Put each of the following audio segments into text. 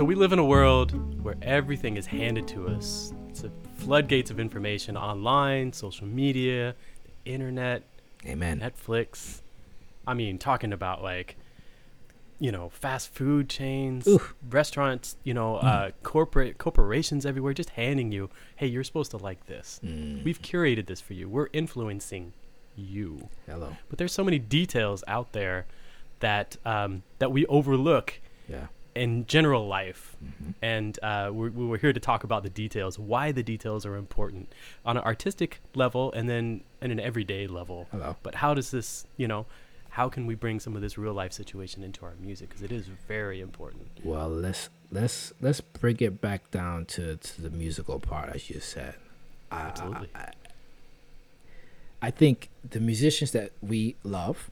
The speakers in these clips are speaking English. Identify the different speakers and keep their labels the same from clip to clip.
Speaker 1: So we live in a world where everything is handed to us. It's a floodgates of information online, social media, the internet,
Speaker 2: Amen.
Speaker 1: Netflix. I mean, talking about like, you know, fast food chains,
Speaker 2: Oof.
Speaker 1: restaurants, you know, uh, corporate corporations everywhere, just handing you, hey, you're supposed to like this.
Speaker 2: Mm.
Speaker 1: We've curated this for you. We're influencing you.
Speaker 2: Hello.
Speaker 1: But there's so many details out there that um, that we overlook
Speaker 2: Yeah.
Speaker 1: In general life.
Speaker 2: Mhm.
Speaker 1: And uh, we're, we were here to talk about the details, why the details are important on an artistic level and then in an everyday level.
Speaker 2: Hello.
Speaker 1: But how does this, you know, how can we bring some of this real life situation into our music? Because it is very important.
Speaker 2: Well, let's let's let's bring it back down to, to the musical part, as you said. I- I-
Speaker 1: Absolutely.
Speaker 2: I, I think the musicians that we love,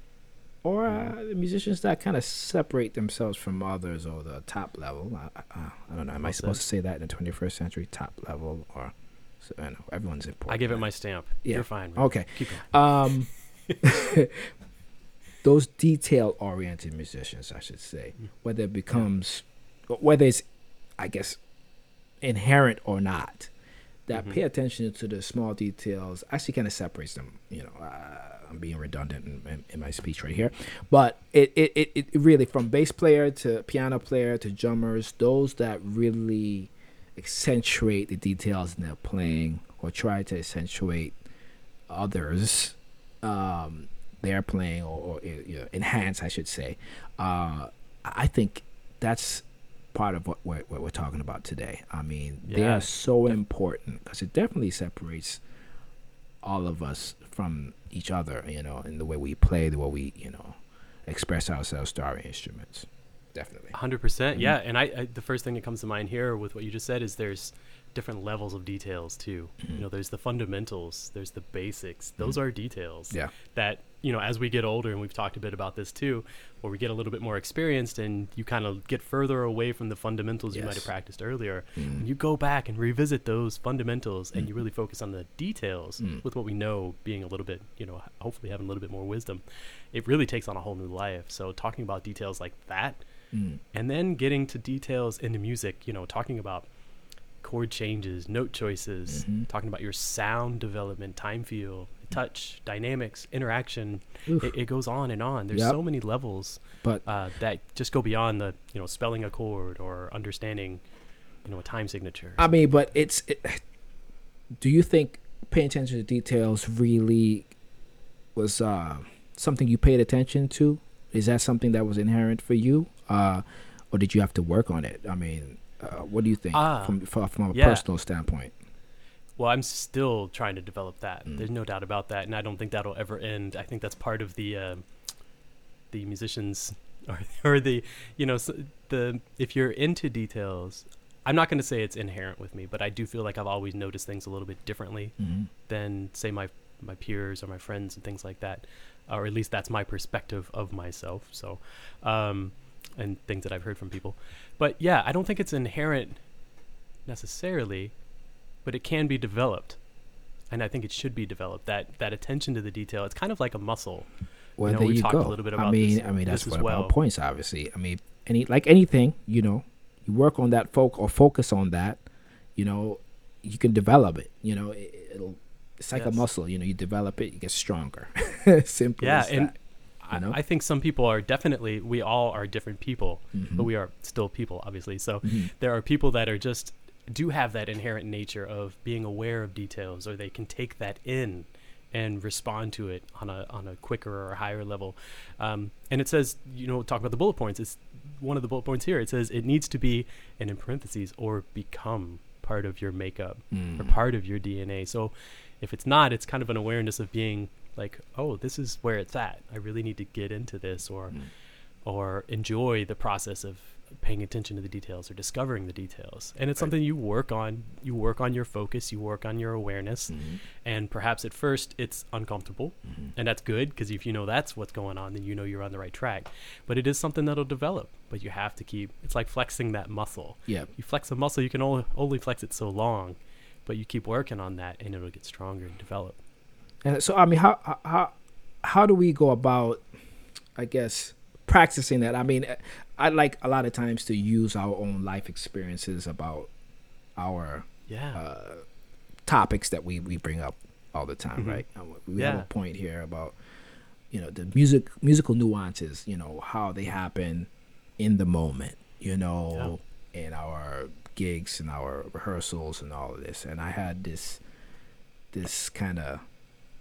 Speaker 2: or uh, musicians that kind of separate themselves from others, or the top level. I, I, I don't know. Am I supposed to say that in the 21st century? Top level, or so, I know everyone's important.
Speaker 1: I give it my stamp.
Speaker 2: Yeah.
Speaker 1: You're fine. man.
Speaker 2: Okay.
Speaker 1: Keep going.
Speaker 2: Um, those detail-oriented musicians, I should say,
Speaker 1: Mm.
Speaker 2: whether it becomes, whether it's, I guess, inherent or not, that
Speaker 1: Mhm.
Speaker 2: pay attention to the small details actually kind of separates them. You know, uh, I'm being redundant in, in, in my speech right here, but it, it, it, it really from bass player to piano player to drummers, those that really accentuate the details in their playing or try to accentuate others um they're playing or, or you know, enhance i should say uh i think that's part of what we're, what we're talking about today. I mean they are so important because it definitely separates all of us from each other you know in the way we play the way we you know express ourselves to our instruments definitely
Speaker 1: 100%.
Speaker 2: Mhm.
Speaker 1: Yeah. And I, I, the first thing that comes to mind here with what you just said is there's different levels of details too.
Speaker 2: Mhm.
Speaker 1: You know, there's the fundamentals, there's the basics. Those
Speaker 2: Mhm.
Speaker 1: are details.
Speaker 2: yeah
Speaker 1: that you know as we get older and we've talked a bit about this too where we get a little bit more experienced and you kind of get further away from the fundamentals you might have practiced earlier
Speaker 2: Mm.
Speaker 1: and you go back and revisit those fundamentals and you
Speaker 2: Mm.
Speaker 1: really focus on the details
Speaker 2: Mm.
Speaker 1: with what we know being a little bit you know hopefully having a little bit more wisdom it really takes on a whole new life so talking about details like that
Speaker 2: Mm.
Speaker 1: and then getting to details into music you know talking about chord changes note choices
Speaker 2: Mhm.
Speaker 1: talking about your sound development time feel touch dynamics interaction it, it goes on and on there's
Speaker 2: Yep.
Speaker 1: so many levels
Speaker 2: but
Speaker 1: uh, that just go beyond the you know spelling a chord or understanding you know a time signature
Speaker 2: I mean, but it's. It, do you think paying attention to details really was uh, something you paid attention to? Is that something that was inherent for you, uh, or did you have to work on it? I mean, uh, what do you think
Speaker 1: Ah,
Speaker 2: from from, from a
Speaker 1: yeah.
Speaker 2: personal standpoint?
Speaker 1: Well i'm still trying to develop that
Speaker 2: Mm.
Speaker 1: there's no doubt about that and i don't think that'll ever end i think that's part of the uh, the musicians or, or the you know the if you're into details i'm not going to say it's inherent with me but i do feel like i've always noticed things a little bit differently
Speaker 2: Mm-hmm.
Speaker 1: than say my my peers or my friends and things like that or at least that's my perspective of myself so um and things that i've heard from people but yeah i don't think it's inherent necessarily but it can be developed and i think it should be developed that that attention to the detail it's kind of like a muscle
Speaker 2: Well,
Speaker 1: know,
Speaker 2: there
Speaker 1: we
Speaker 2: you
Speaker 1: talked a
Speaker 2: go.
Speaker 1: little bit
Speaker 2: I
Speaker 1: about
Speaker 2: mean,
Speaker 1: this-
Speaker 2: I mean that's one of
Speaker 1: well.
Speaker 2: our points. Obviously, I mean, any like anything, you know, you work on that folk or focus on that, you know, you can develop it. You know, it. It's like a muscle. You know, you develop it, you get stronger. Simple.
Speaker 1: yeah
Speaker 2: as
Speaker 1: and
Speaker 2: that,
Speaker 1: I,
Speaker 2: you know?
Speaker 1: I think some people are definitely we all are different people
Speaker 2: Mhm.
Speaker 1: but we are still people obviously so
Speaker 2: Mhm.
Speaker 1: there are people that are just do have that inherent nature of being aware of details or they can take that in and respond to it on a on a quicker or higher level. Um, and it says you know talk about the bullet points. It's one of the bullet points here. It says it needs to be and in parentheses or become part of your makeup or
Speaker 2: Mm.
Speaker 1: part of your dna so if it's not it's kind of an awareness of being like oh this is where it's at. I really need to get into this or
Speaker 2: Mm.
Speaker 1: or enjoy the process of paying attention to the details or discovering the details and it's
Speaker 2: Right.
Speaker 1: something you work on you work on your focus you work on your awareness
Speaker 2: Mhm.
Speaker 1: and perhaps at first it's uncomfortable
Speaker 2: Mhm.
Speaker 1: and that's good because if you know that's what's going on then you know you're on the right track but it is something that'll develop but you have to keep it's like flexing that muscle
Speaker 2: Yeah.
Speaker 1: you flex a muscle you can only, only flex it so long but you keep working on that and it'll get stronger and develop
Speaker 2: And so, I mean, how how how do we go about, I guess, practicing that? I mean, I like a lot of times to use our own life experiences about our
Speaker 1: Yeah.
Speaker 2: uh, topics that we, we bring up all the time,
Speaker 1: Mhm.
Speaker 2: right? Uh, We have a point here about you know the music musical nuances, you know how they happen in the moment, you know, in our gigs and our rehearsals and all of this. And I had this this kind of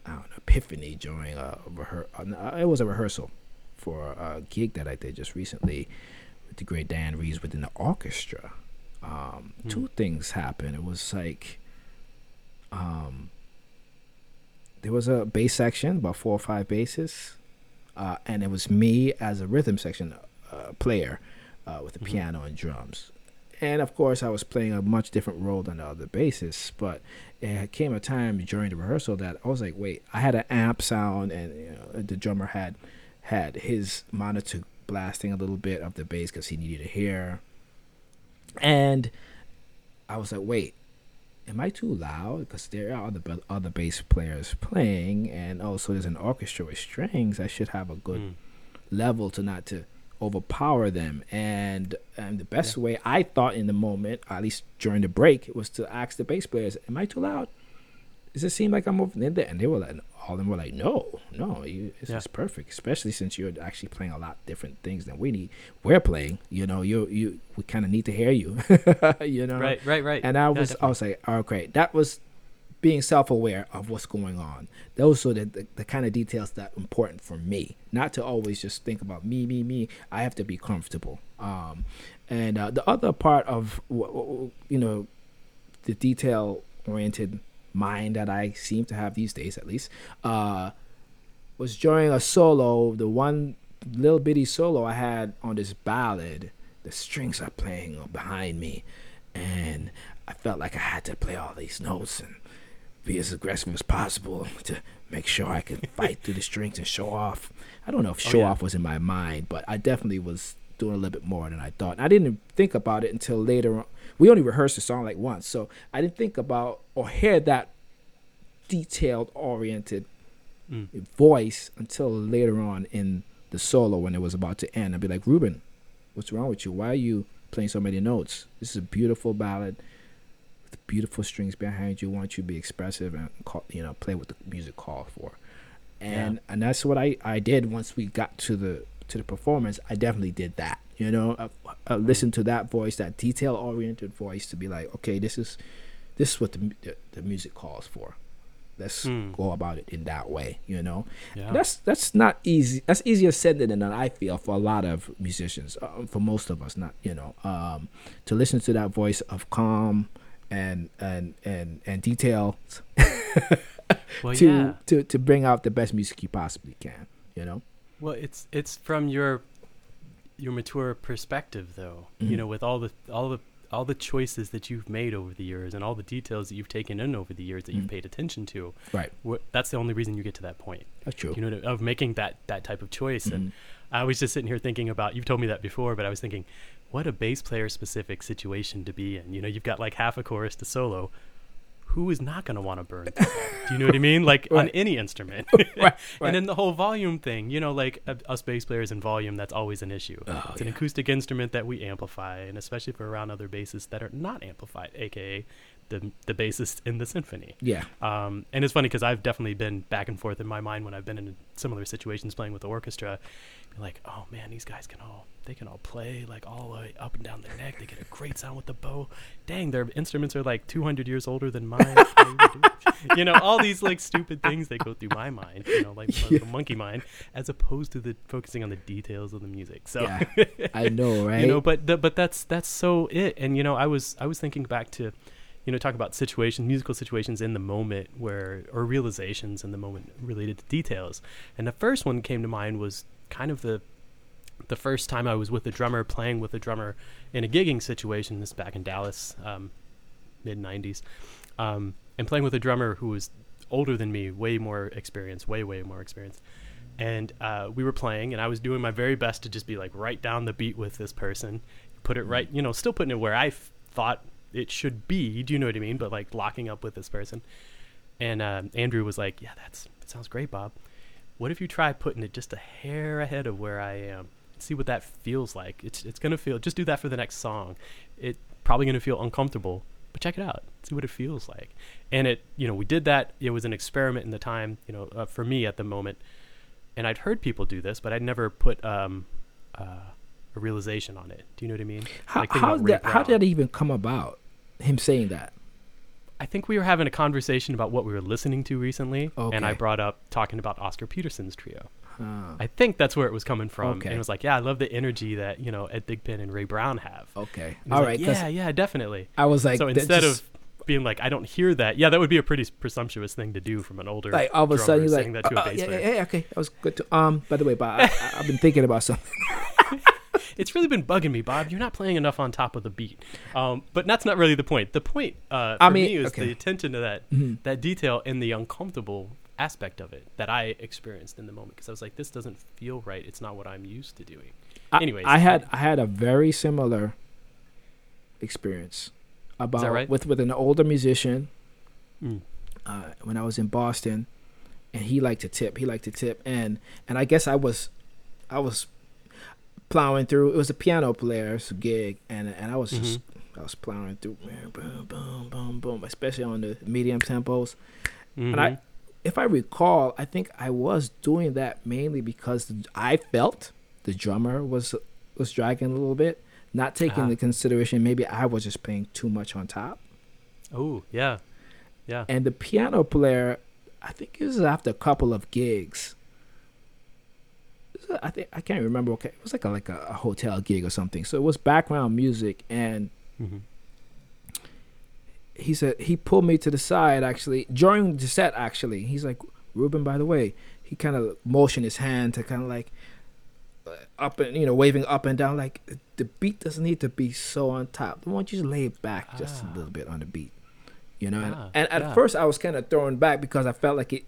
Speaker 2: I don't know, epiphany during a rehearsal. It was a rehearsal for a gig that I did just recently with the great Dianne Reeves within the orchestra. Um,
Speaker 1: Hmm.
Speaker 2: Two things happened. It was like, um, there was a bass section, about four or five basses, uh, and it was me as a rhythm section uh, player uh, with the
Speaker 1: Mhm.
Speaker 2: piano and drums. And of course, I was playing a much different role than the other bassists. But it came a time during the rehearsal that I was like, "Wait!" I had an amp sound, and you know, the drummer had had his monitor blasting a little bit of the bass because he needed to hear. And I was like, "Wait, am I too loud? Because there are other other bass players playing, and also there's an orchestra with strings. I should have a good
Speaker 1: Mm.
Speaker 2: level to not to overpower them. And and the best way I thought in the moment, at least during the break, was to ask the bass players, "Am I too loud? Does it seem like I'm over in there?" And they were like, all of them were like, "No, no, you, it's,
Speaker 1: Yeah.
Speaker 2: perfect. Especially since you're actually playing a lot different things than we need. We're playing. You know, you you we kind of need to hear you. you know,
Speaker 1: Right, right, right.
Speaker 2: and I
Speaker 1: Yeah,
Speaker 2: was I was like, okay, that was being self-aware of what's going on. Those are the, the, the kind of details that important for me. Not to always just think about me, me, me. I have to be comfortable. Um, and uh, the other part of you know the detail-oriented mind that I seem to have these days, at least, uh, was during a solo. The one little bitty solo I had on this ballad. The strings are playing behind me, and I felt like I had to play all these notes and be as aggressive as possible to make sure I could fight through the strings and show off. I don't know if
Speaker 1: Oh,
Speaker 2: show
Speaker 1: yeah.
Speaker 2: off was in my mind, but I definitely was doing a little bit more than I thought. And I didn't think about it until later on. We only rehearsed the song like once, so I didn't think about or hear that detailed oriented
Speaker 1: Mm.
Speaker 2: voice until later on in the solo when it was about to end. I'd be like, Reuben, what's wrong with you? Why are you playing so many notes? This is a beautiful ballad with beautiful strings behind you. Want you to be expressive and call, you know play what the music called for. And and that's what I I did once we got to the to the performance. I definitely did that. You know, I, I listened to that voice, that detail oriented voice, to be like, okay, this is this is what the the, the music calls for. Let's
Speaker 1: Hmm.
Speaker 2: go about it in that way. You know,
Speaker 1: Yeah.
Speaker 2: that's that's not easy. That's easier said than done. I feel for a lot of musicians, uh, for most of us, not you know, um, to listen to that voice of calm and and and and detail
Speaker 1: well,
Speaker 2: to
Speaker 1: yeah.
Speaker 2: to to bring out the best music you possibly can. You know,
Speaker 1: Well, it's it's from your your mature perspective, though.
Speaker 2: Mhm.
Speaker 1: You know, with all the all the all the choices that you've made over the years and all the details that you've taken in over the years that
Speaker 2: Mhm.
Speaker 1: you've paid attention to.
Speaker 2: Right.
Speaker 1: wh- that's the only reason you get to that point.
Speaker 2: that's true.
Speaker 1: You know, of making that that type of choice. And
Speaker 2: Mhm.
Speaker 1: I was just sitting here thinking about. You've told me that before, but I was thinking, what a bass player specific situation to be in. You know, you've got like half a chorus to solo. Who is not going to want to burn? Do you know what I mean? Like on any instrument.
Speaker 2: right, right.
Speaker 1: And then the whole volume thing, you know, like uh, us bass players in volume, that's always an issue.
Speaker 2: Oh,
Speaker 1: it's an acoustic instrument that we amplify, and especially for around other basses that are not amplified, aka the the bassist in the symphony.
Speaker 2: yeah,
Speaker 1: Um, and it's funny because I've definitely been back and forth in my mind when I've been in similar situations playing with the orchestra. Like, oh man, these guys can all they can all play like all the way up and down their neck. They get a great sound with the bow. Dang, their instruments are like 200 years older than mine. you know, all these like stupid things that go through my mind. You know, like the- the monkey mind, as opposed to the focusing on the details of the music. So
Speaker 2: yeah. I know, right?
Speaker 1: you know but the, but that's that's so it and you know i was i was thinking back to you know talk about situations musical situations in the moment where or realizations in the moment related to details. And the first one came to mind was kind of the the first time i was with a drummer playing with a drummer in a gigging situation. This back in dallas um, mid 90s um, and playing with a drummer who was older than me way more experienced way way more experienced. And uh, we were playing and i was doing my very best to just be like right down the beat with this person. Put it right you know still putting it where i f- thought it should be do you know what i mean but like locking up with this person and um, andrew was like yeah that's that sounds great bob what if you try putting it just a hair ahead of where i am see what that feels like. It's it's gonna feel. Just do that for the next song. It probably gonna feel uncomfortable, but check it out. See what it feels like. And it, you know, we did that. It was an experiment in the time, you know, uh, for me at the moment. And I'd heard people do this, but I'd never put um, uh, a realization on it. Do you know what I mean?
Speaker 2: How,
Speaker 1: Like,
Speaker 2: how, did, how did it even come about? Him saying that?
Speaker 1: I think we were having a conversation about what we were listening to recently, and I brought up talking about Oscar Peterson's trio.
Speaker 2: Huh.
Speaker 1: I think that's where it was coming from.
Speaker 2: Okay.
Speaker 1: And it was like, yeah, I love the energy that you know Ed Thigpen and Ray Brown have.
Speaker 2: okay.
Speaker 1: And it was
Speaker 2: All
Speaker 1: like,
Speaker 2: right.
Speaker 1: yeah, yeah, definitely.
Speaker 2: I was like,
Speaker 1: so instead
Speaker 2: just-
Speaker 1: of being like, I don't hear that, yeah, that would be a pretty presumptuous thing to do from an older
Speaker 2: like all of a sudden you're like,
Speaker 1: saying that to
Speaker 2: uh, uh,
Speaker 1: bass
Speaker 2: yeah, yeah, yeah, okay, that was good. To, um, by the way, Bob, I, I've been thinking about something.
Speaker 1: It's really been bugging me, Bob. You're not playing enough on top of the beat. Um, but that's not really the point. The point uh, for
Speaker 2: I mean,
Speaker 1: me is
Speaker 2: okay.
Speaker 1: the attention to that
Speaker 2: Mhm.
Speaker 1: that detail and the uncomfortable aspect of it that I experienced in the moment because I was like, this doesn't feel right. It's not what I'm used to doing.
Speaker 2: I,
Speaker 1: Anyways,
Speaker 2: I had I had a very similar experience about
Speaker 1: right?
Speaker 2: with with an older musician
Speaker 1: Mm.
Speaker 2: uh, when I was in Boston, and he liked to tip. He liked to tip, and and I guess I was, I was plowing through. It was a piano player's gig, and and I was just I was plowing through, man, boom, boom, boom, boom, especially on the medium tempos. And I,
Speaker 1: Mhm.
Speaker 2: if I recall, I think I was doing that mainly because I felt the drummer was was dragging a little bit, not taking
Speaker 1: Ah.
Speaker 2: into consideration maybe I was just playing too much on top.
Speaker 1: Oh yeah, yeah.
Speaker 2: And the piano player, I think it was after a couple of gigs. It was a- I think I can't remember. Okay, it was like a like a, a hotel gig or something. So it was background music, and
Speaker 1: Mhm.
Speaker 2: he said he pulled me to the side actually during the set. Actually, he's like, Reuben. By the way, he kind of motioned his hand to kind of like uh, up and you know waving up and down. Like the beat doesn't need to be so on top. Why don't you just lay it back just
Speaker 1: Ah.
Speaker 2: a little bit on the beat? You know, and,
Speaker 1: Ah,
Speaker 2: and at
Speaker 1: yeah.
Speaker 2: first I was kind of thrown back because I felt like it,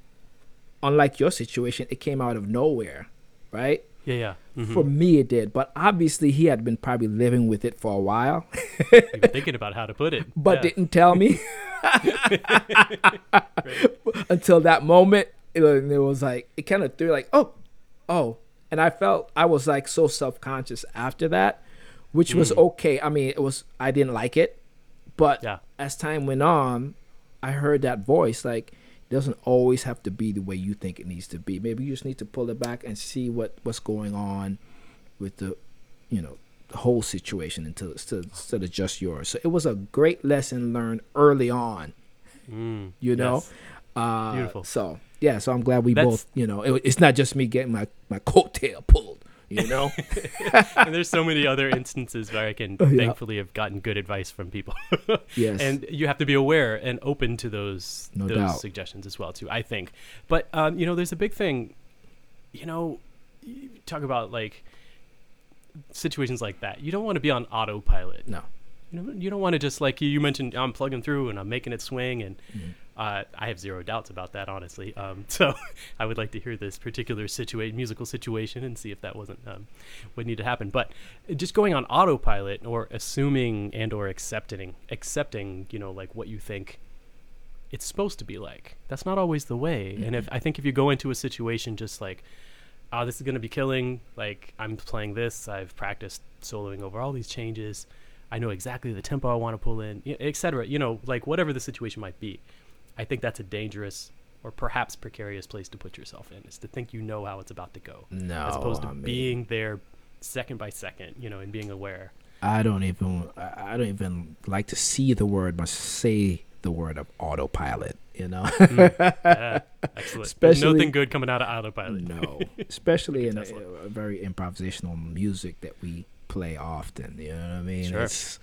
Speaker 2: unlike your situation, it came out of nowhere, right?
Speaker 1: Yeah, yeah. Mhm.
Speaker 2: For me, it did, but obviously he had been probably living with it for a while,
Speaker 1: thinking about how to put it,
Speaker 2: but
Speaker 1: yeah.
Speaker 2: didn't tell me until that moment. It, was- it was like it kind of threw like, oh, oh, and I felt I was like so self conscious after that, which was
Speaker 1: Mm.
Speaker 2: okay. I mean, it was I didn't like it, but
Speaker 1: Yeah.
Speaker 2: as time went on, I heard that voice like doesn't always have to be the way you think it needs to be. Maybe you just need to pull it back and see what what's going on with the, you know, the whole situation until instead instead of just yours. So it was a great lesson learned early on.
Speaker 1: Mm,
Speaker 2: You know,
Speaker 1: yes.
Speaker 2: uh,
Speaker 1: Beautiful.
Speaker 2: So yeah, so I'm glad we
Speaker 1: That's-
Speaker 2: both, you know, it, it's not just me getting my my coattail pulled. You know,
Speaker 1: and there's so many other instances where I can
Speaker 2: Oh, yeah.
Speaker 1: thankfully have gotten good advice from people.
Speaker 2: yes,
Speaker 1: and you have to be aware and open to those
Speaker 2: No
Speaker 1: those
Speaker 2: doubt.
Speaker 1: suggestions as well too i think but um, you know there's a big thing you know you talk about like situations like that you don't want to be on autopilot
Speaker 2: no,
Speaker 1: you know you don't want to just like you, mentioned i'm plugging through and i'm making it swing and
Speaker 2: Mhm.
Speaker 1: uh, i have zero doubts about that honestly. Um, so i would like to hear this particular musical situation and see if that wasn't um, what needed to happen. But just going on autopilot or assuming and or accepting accepting you know like what you think it's supposed to be like that's not always the way. And if i think if you go into a situation just like oh this is going to be killing like i'm playing this i've practiced soloing over all these changes i know exactly the tempo i want to pull in etc you know like whatever the situation might be i think that's a dangerous or perhaps precarious place to put yourself in is to think you know how it's about to go
Speaker 2: no,
Speaker 1: as opposed to
Speaker 2: I mean,
Speaker 1: being there second by second you know and being aware.
Speaker 2: I don't even I don't even like to see the word, but say the word of autopilot. You know, mm,
Speaker 1: yeah, excellent.
Speaker 2: Especially-
Speaker 1: nothing good coming out of autopilot.
Speaker 2: No, especially in a, a very improvisational music that we play often. You know what I mean?
Speaker 1: Sure.
Speaker 2: It's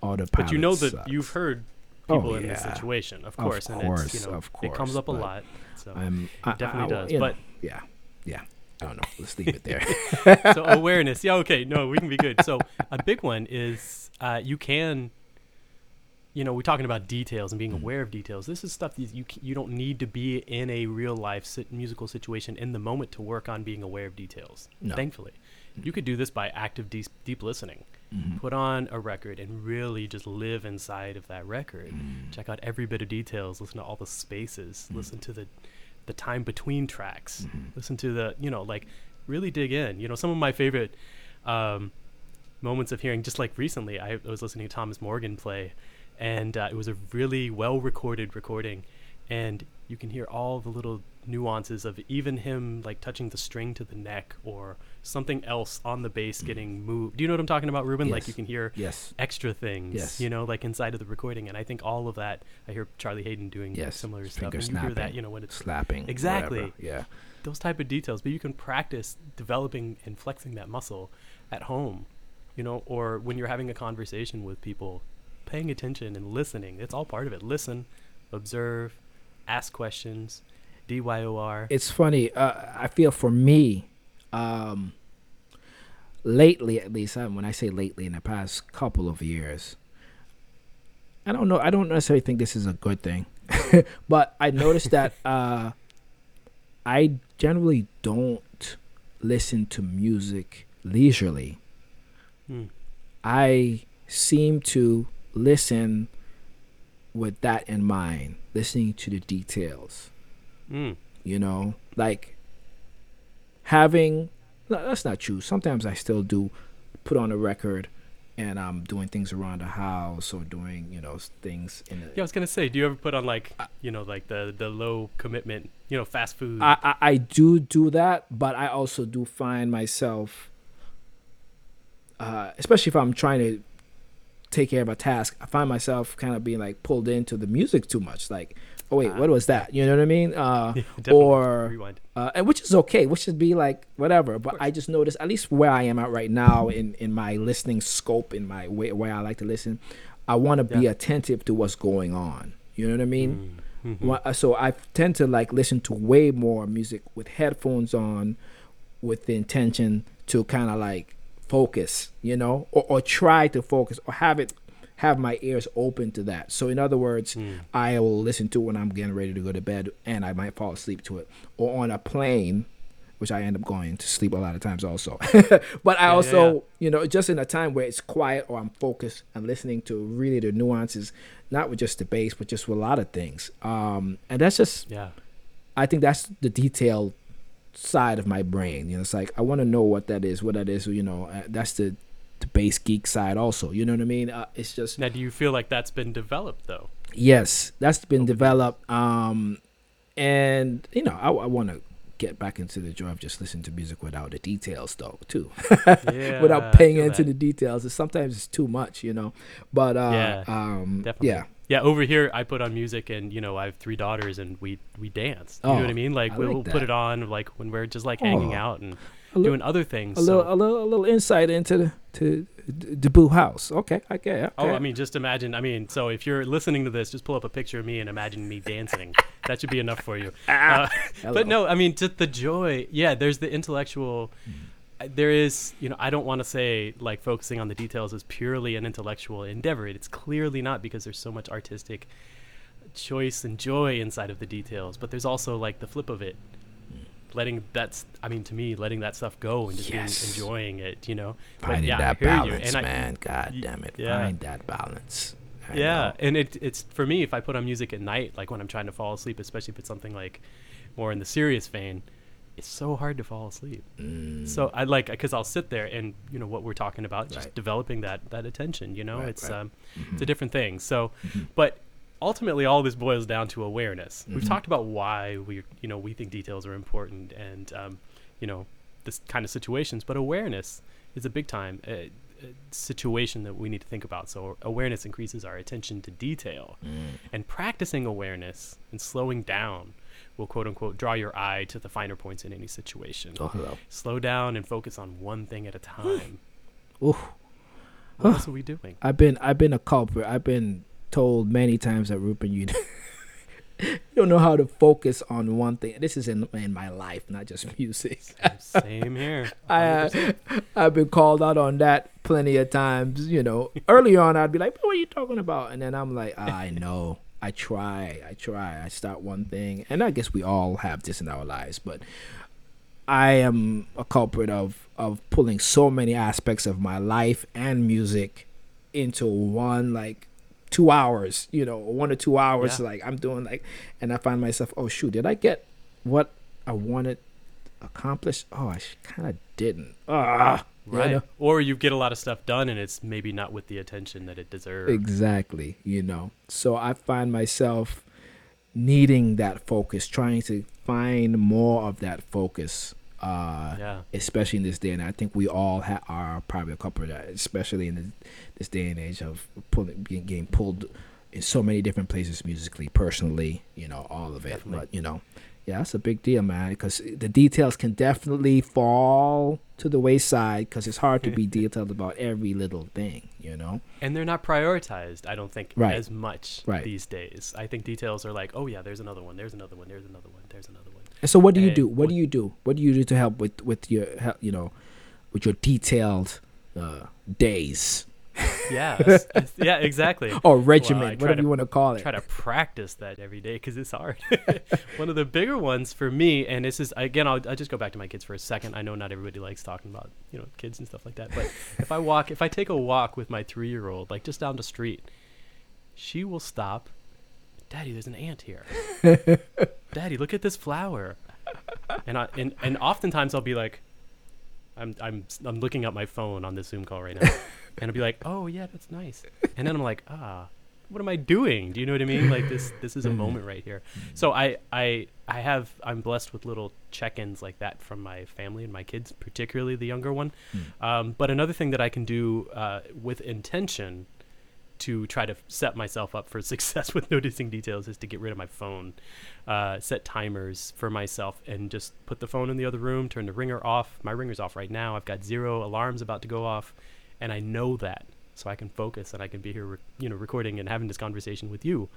Speaker 2: autopilot.
Speaker 1: but you know that
Speaker 2: sucks.
Speaker 1: you've heard
Speaker 2: Oh,
Speaker 1: people in this situation of
Speaker 2: Of
Speaker 1: course and it's you know
Speaker 2: of
Speaker 1: it comes up a lot so
Speaker 2: I'm I,
Speaker 1: definitely
Speaker 2: I-
Speaker 1: does
Speaker 2: you know,
Speaker 1: but
Speaker 2: yeah, yeah. I don't know. Let's leave it there.
Speaker 1: so awareness yeah okay no we can be good so a big one is uh, you can you know we're talking about details and being
Speaker 2: Mm.
Speaker 1: aware of details this is stuff that you you don't need to be in a real life sit- musical situation in the moment to work on being aware of details
Speaker 2: No.
Speaker 1: thankfully you could do this by active deep, deep listening
Speaker 2: Mhm.
Speaker 1: put on a record and really just live inside of that record
Speaker 2: Mm.
Speaker 1: check out every bit of details listen to all the spaces
Speaker 2: Mm.
Speaker 1: listen to the the time between tracks
Speaker 2: Mhm.
Speaker 1: listen to the you know like really dig in. You know, some of my favorite um, moments of hearing, just like recently, I, I was listening to Thomas Morgan play, and uh, it was a really well recorded recording, and you can hear all the little nuances of even him like touching the string to the neck or something else on the bass getting moved. Do you know what I'm talking about, Reuben? Like you can hear
Speaker 2: Yes.
Speaker 1: extra things,
Speaker 2: Yes.
Speaker 1: you know, like inside of the recording. And I think all of that, I hear Charlie Haden doing
Speaker 2: Yes.
Speaker 1: similar stuff.
Speaker 2: Finger
Speaker 1: And you hear that, you know, when it's
Speaker 2: Slapping.
Speaker 1: Exactly.
Speaker 2: whatever. Yeah.
Speaker 1: those type of details. But you can practice developing and flexing that muscle at home, you know, or when you're having a conversation with people, paying attention and listening. It's all part of it. Listen, observe, ask questions, DYOR.
Speaker 2: it's funny. Uh, I feel for me, um, lately at least, when I say lately, in the past couple of years, I don't know. I don't necessarily think this is a good thing, but I noticed that uh, I generally don't listen to music leisurely.
Speaker 1: Hmm.
Speaker 2: I seem to listen with that in mind, listening to the details
Speaker 1: Mm.
Speaker 2: you know like having no, that's not true sometimes i still do put on a record and i'm doing things around the house or doing you know things in the
Speaker 1: Yeah, I was gonna say, do you ever put on like, you know, like the the low commitment, you know, fast food?
Speaker 2: I, I i do do that but i also do find myself uh especially if i'm trying to take care of a task i find myself kind of being like pulled into the music too much like oh wait what was that you know what i mean uh or uh, and which is okay, which should be like whatever. But I just noticed, at least where I am at right now in in my listening scope, in my way where I like to listen, I want to be
Speaker 1: Yeah.
Speaker 2: attentive to what's going on. You know what I mean?
Speaker 1: Mm, mhm.
Speaker 2: Uh, So I tend to like listen to way more music with headphones on, with the intention to kind of like focus, you know, or, or try to focus, or have it have my ears open to that. So in other words,
Speaker 1: Mm.
Speaker 2: I will listen to when I'm getting ready to go to bed, and I might fall asleep to it, or on a plane, which I end up going to sleep a lot of times also. but I
Speaker 1: Yeah,
Speaker 2: also,
Speaker 1: yeah.
Speaker 2: you know, just in a time where it's quiet or I'm focused and listening to really the nuances, not with just the bass, but just with a lot of things. Um, and that's just,
Speaker 1: Yeah.
Speaker 2: I think that's the detailed side of my brain. You know, it's like I want to know what that is, what that is. You know, uh, that's the the bass geek side also. You know what I mean? Uh, it's just
Speaker 1: Now, do you feel like that's been developed though?
Speaker 2: Yes, that's been
Speaker 1: Okay.
Speaker 2: developed. Um, and you know, I, I want to get back into the joy of just listening to music without the details, though, too.
Speaker 1: Yeah.
Speaker 2: without paying into
Speaker 1: that.
Speaker 2: the details. It's, sometimes it's too much, you know. But uh,
Speaker 1: Yeah,
Speaker 2: um,
Speaker 1: definitely.
Speaker 2: yeah,
Speaker 1: Yeah, over here I put on music, and you know I have three daughters, and we we dance. You
Speaker 2: Oh,
Speaker 1: know what I mean? Like
Speaker 2: I
Speaker 1: we'll put it on like when we're just like hanging
Speaker 2: Oh.
Speaker 1: out and
Speaker 2: a, li-
Speaker 1: doing other things.
Speaker 2: a little,
Speaker 1: so-
Speaker 2: a little, a little insight into the to the, the Boo House. Okay, okay. okay.
Speaker 1: Oh, I mean, just imagine. I mean, so if you're listening to this, just pull up a picture of me and imagine me dancing. that should be enough for you. Uh, but no, I mean, just the joy. Yeah, there's the intellectual. uh, There is, you know, I don't want to say like focusing on the details is purely an intellectual endeavor. It's clearly not because there's so much artistic choice and joy inside of the details. But there's also like the flip of it, letting that's. I mean, to me, letting that stuff go and just
Speaker 2: Yes.
Speaker 1: being, enjoying it. You know,
Speaker 2: finding
Speaker 1: yeah,
Speaker 2: that balance,
Speaker 1: and I-
Speaker 2: man. God damn it,
Speaker 1: yeah.
Speaker 2: find that balance. I
Speaker 1: yeah
Speaker 2: know.
Speaker 1: and it, it's for me if i put on music at night like when i'm trying to fall asleep especially if it's something like more in the serious vein it's so hard to fall asleep
Speaker 2: Mm,
Speaker 1: so i like because i'll sit there and you know what we're talking about just developing that that attention you know
Speaker 2: Right,
Speaker 1: it's
Speaker 2: right.
Speaker 1: um
Speaker 2: mhm,
Speaker 1: it's a different thing so
Speaker 2: mhm.
Speaker 1: but ultimately all this boils down to awareness we've
Speaker 2: Mhm.
Speaker 1: talked about why we you know we think details are important and um you know this kind of situations but awareness is a big time uh, uh, situation that we need to think about so awareness increases our attention to detail
Speaker 2: Mm.
Speaker 1: and practicing awareness and slowing down will quote unquote draw your eye to the finer points in any situation.
Speaker 2: Oh, hello.
Speaker 1: Slow down and focus on one thing at a time.
Speaker 2: Ooh.
Speaker 1: what else are we doing?
Speaker 2: I've been I've been a culprit. I've been told many times that Rupert, you you don't know how to focus on one thing. This is in in my life, not just music.
Speaker 1: Same here.
Speaker 2: I uh, I've been called out on that plenty of times. You know, early on I'd be like, "What are you talking about?" And then I'm like, "Ah, "I know. I try. I try. I start one thing, and I guess we all have this in our lives, but." I am a culprit of of pulling so many aspects of my life and music into one like two hours, you know, one or two hours.
Speaker 1: Yeah.
Speaker 2: Like I'm doing like, and I find myself, oh shoot, did I get what I wanted accomplished? Oh, I kind of didn't. Ah, you
Speaker 1: Right.
Speaker 2: know?
Speaker 1: Or you get a lot of stuff done and it's maybe not with the attention that it deserves.
Speaker 2: Exactly, you know. So I find myself needing that focus, trying to find more of that focus. Uh,
Speaker 1: Yeah.
Speaker 2: especially in this day and I think we all ha- are probably a couple of that, especially in this, this day and age of pulling, being, getting pulled in so many different places musically, personally, you know, all of it.
Speaker 1: Definitely.
Speaker 2: But you know, yeah, that's a big deal, man, because the details can definitely fall to the wayside because it's hard to be detailed about every little thing, you know.
Speaker 1: And they're not prioritized, I don't think,
Speaker 2: Right.
Speaker 1: as much
Speaker 2: Right.
Speaker 1: these days. I think details are like, oh, yeah, there's another one, there's another one, there's another one, there's another one.
Speaker 2: And so, what do you do? What do you do? What do you do to help with with your you know with your detailed uh, days
Speaker 1: Yeah. s- s- yeah, exactly.
Speaker 2: or regimen,
Speaker 1: try
Speaker 2: whatever
Speaker 1: to-
Speaker 2: you want to call it?
Speaker 1: try to practice that every day because it's hard. One of the bigger ones for me, and this is again, I'll, I'll just go back to my kids for a second. I know not everybody likes talking about you know kids and stuff like that, but if I walk, if I take a walk with my three-year-old, like just down the street, she will stop. Daddy, there's an ant here. Daddy, look at this flower. And I and, and oftentimes I'll be like, I'm I'm I'm looking at my phone on this Zoom call right now, and I'll be like, oh yeah, that's nice. And then I'm like, ah, what am I doing? Do you know what I mean? Like this this is a moment right here. So I I I have I'm blessed with little check-ins like that from my family and my kids, particularly the younger one. Um, but another thing that I can do uh, with intention to try to set myself up for success with noticing details is to get rid of my phone, uh, set timers for myself, and just put the phone in the other room, turn the ringer off. My ringer's off right now. I've got zero alarms about to go off, and I know that, so I can focus and I can be here, re- you know, recording and having this conversation with you.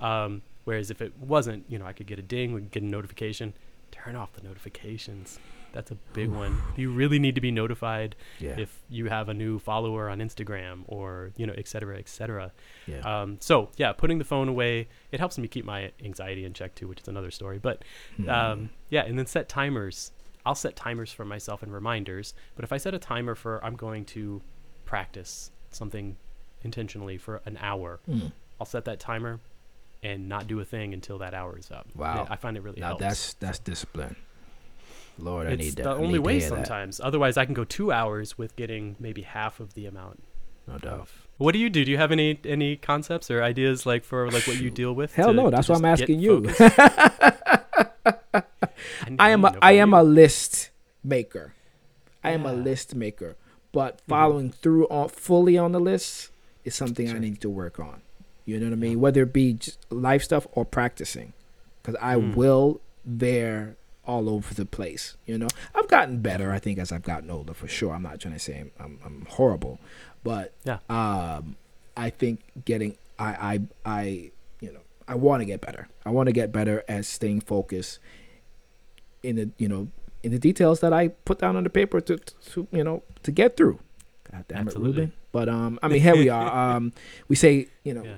Speaker 1: Um, whereas if it wasn't, you know, I could get a ding, we could get a notification. Turn off the notifications. That's a big one. You really need to be notified
Speaker 2: yeah,
Speaker 1: if you have a new follower on Instagram or you know, et cetera, et cetera.
Speaker 2: yeah.
Speaker 1: Um, so yeah, putting the phone away it helps me keep my anxiety in check too, which is another story. But
Speaker 2: Hmm.
Speaker 1: um, yeah, and then set timers. I'll set timers for myself and reminders. But if I set a timer for I'm going to practice something intentionally for an hour,
Speaker 2: Mm.
Speaker 1: I'll set that timer and not do a thing until that hour is up.
Speaker 2: Wow.
Speaker 1: I find it really
Speaker 2: now
Speaker 1: helps.
Speaker 2: that's that's discipline. Lord, I
Speaker 1: it's
Speaker 2: need that.
Speaker 1: the
Speaker 2: I
Speaker 1: only
Speaker 2: need
Speaker 1: way sometimes. Otherwise, I can go two hours with getting maybe half of the amount
Speaker 2: No doubt.
Speaker 1: What do you do? Do you have any any concepts or ideas like for like what you deal with?
Speaker 2: Hell
Speaker 1: to-
Speaker 2: no, that's why I'm asking you.
Speaker 1: I,
Speaker 2: I am a, I am
Speaker 1: you.
Speaker 2: a list maker. I am a
Speaker 1: Yeah. Mm-hmm.
Speaker 2: list maker, but following through on fully on the list is something I need to work on. You know what I mean? Whether it be just life stuff or practicing, because I
Speaker 1: Mm.
Speaker 2: will veer all over the place. You know, I've gotten better. I think as I've gotten older, for sure. I'm not trying to say I'm, I'm, I'm horrible, but
Speaker 1: Yeah.
Speaker 2: um, I think getting I I I you know I want to get better. I want to get better at staying focused in the you know in the details that I put down on the paper to, to you know to get through. God damn
Speaker 1: Absolutely.
Speaker 2: it, Reuben. But um, I mean, here we are. Um, we say you know
Speaker 1: Yeah.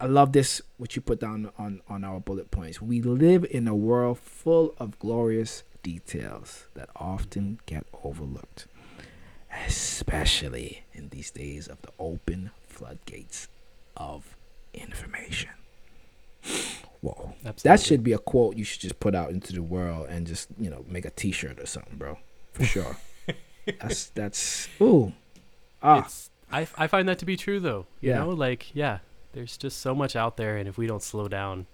Speaker 2: I love this what you put down on on our bullet points. We live in a world full of glorious details that often get overlooked, especially in these days of the open floodgates of information. Whoa. That should be a quote you should just put out into the world and just, you know, make a t-shirt or something, bro. For sure. that's that's ooh. Ah,
Speaker 1: It's, I, I find that to be true though. You
Speaker 2: Yeah.
Speaker 1: know, like yeah, there's just so much out there, and if we don't slow down,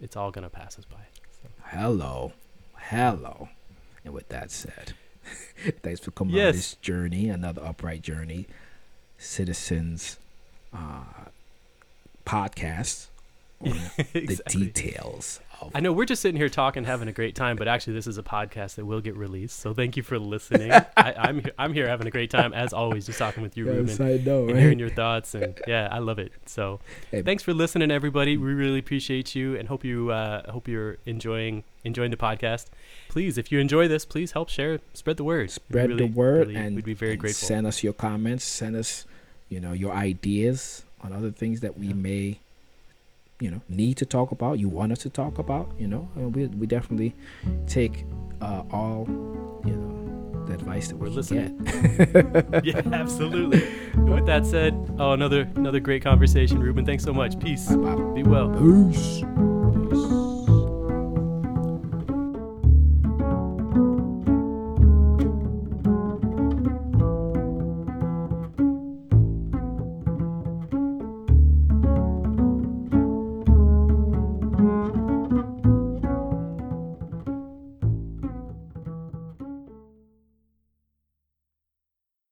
Speaker 1: it's all gonna pass us by. So.
Speaker 2: hello. Hello. And with that said, thanks for coming on this journey, another upright journey. Citizens uh podcast on the
Speaker 1: exactly.
Speaker 2: details
Speaker 1: I know we're just sitting here talking, having a great time, but actually, this is a podcast that will get released. So thank you for listening. I, I'm he- I'm here having a great time as always, just talking with you,
Speaker 2: Reuben. I know,
Speaker 1: and hearing your thoughts and yeah i love it so
Speaker 2: Hey.
Speaker 1: thanks for listening everybody we really appreciate you and hope you uh hope you're enjoying enjoying the podcast please if you enjoy this please help share spread the word
Speaker 2: Spread
Speaker 1: really-
Speaker 2: the word
Speaker 1: really-
Speaker 2: and
Speaker 1: we'd be very grateful
Speaker 2: Send us your comments. Send us, you know, your ideas on other things that we
Speaker 1: Yeah.
Speaker 2: may, you know, need to talk about. You want us to talk about, you know, and we we definitely take uh, all, you know, the advice that
Speaker 1: We're
Speaker 2: we
Speaker 1: listening.
Speaker 2: get.
Speaker 1: yeah absolutely And with that said oh another another great conversation reuben thanks so much peace
Speaker 2: Bye-bye.
Speaker 1: be well
Speaker 2: Peace.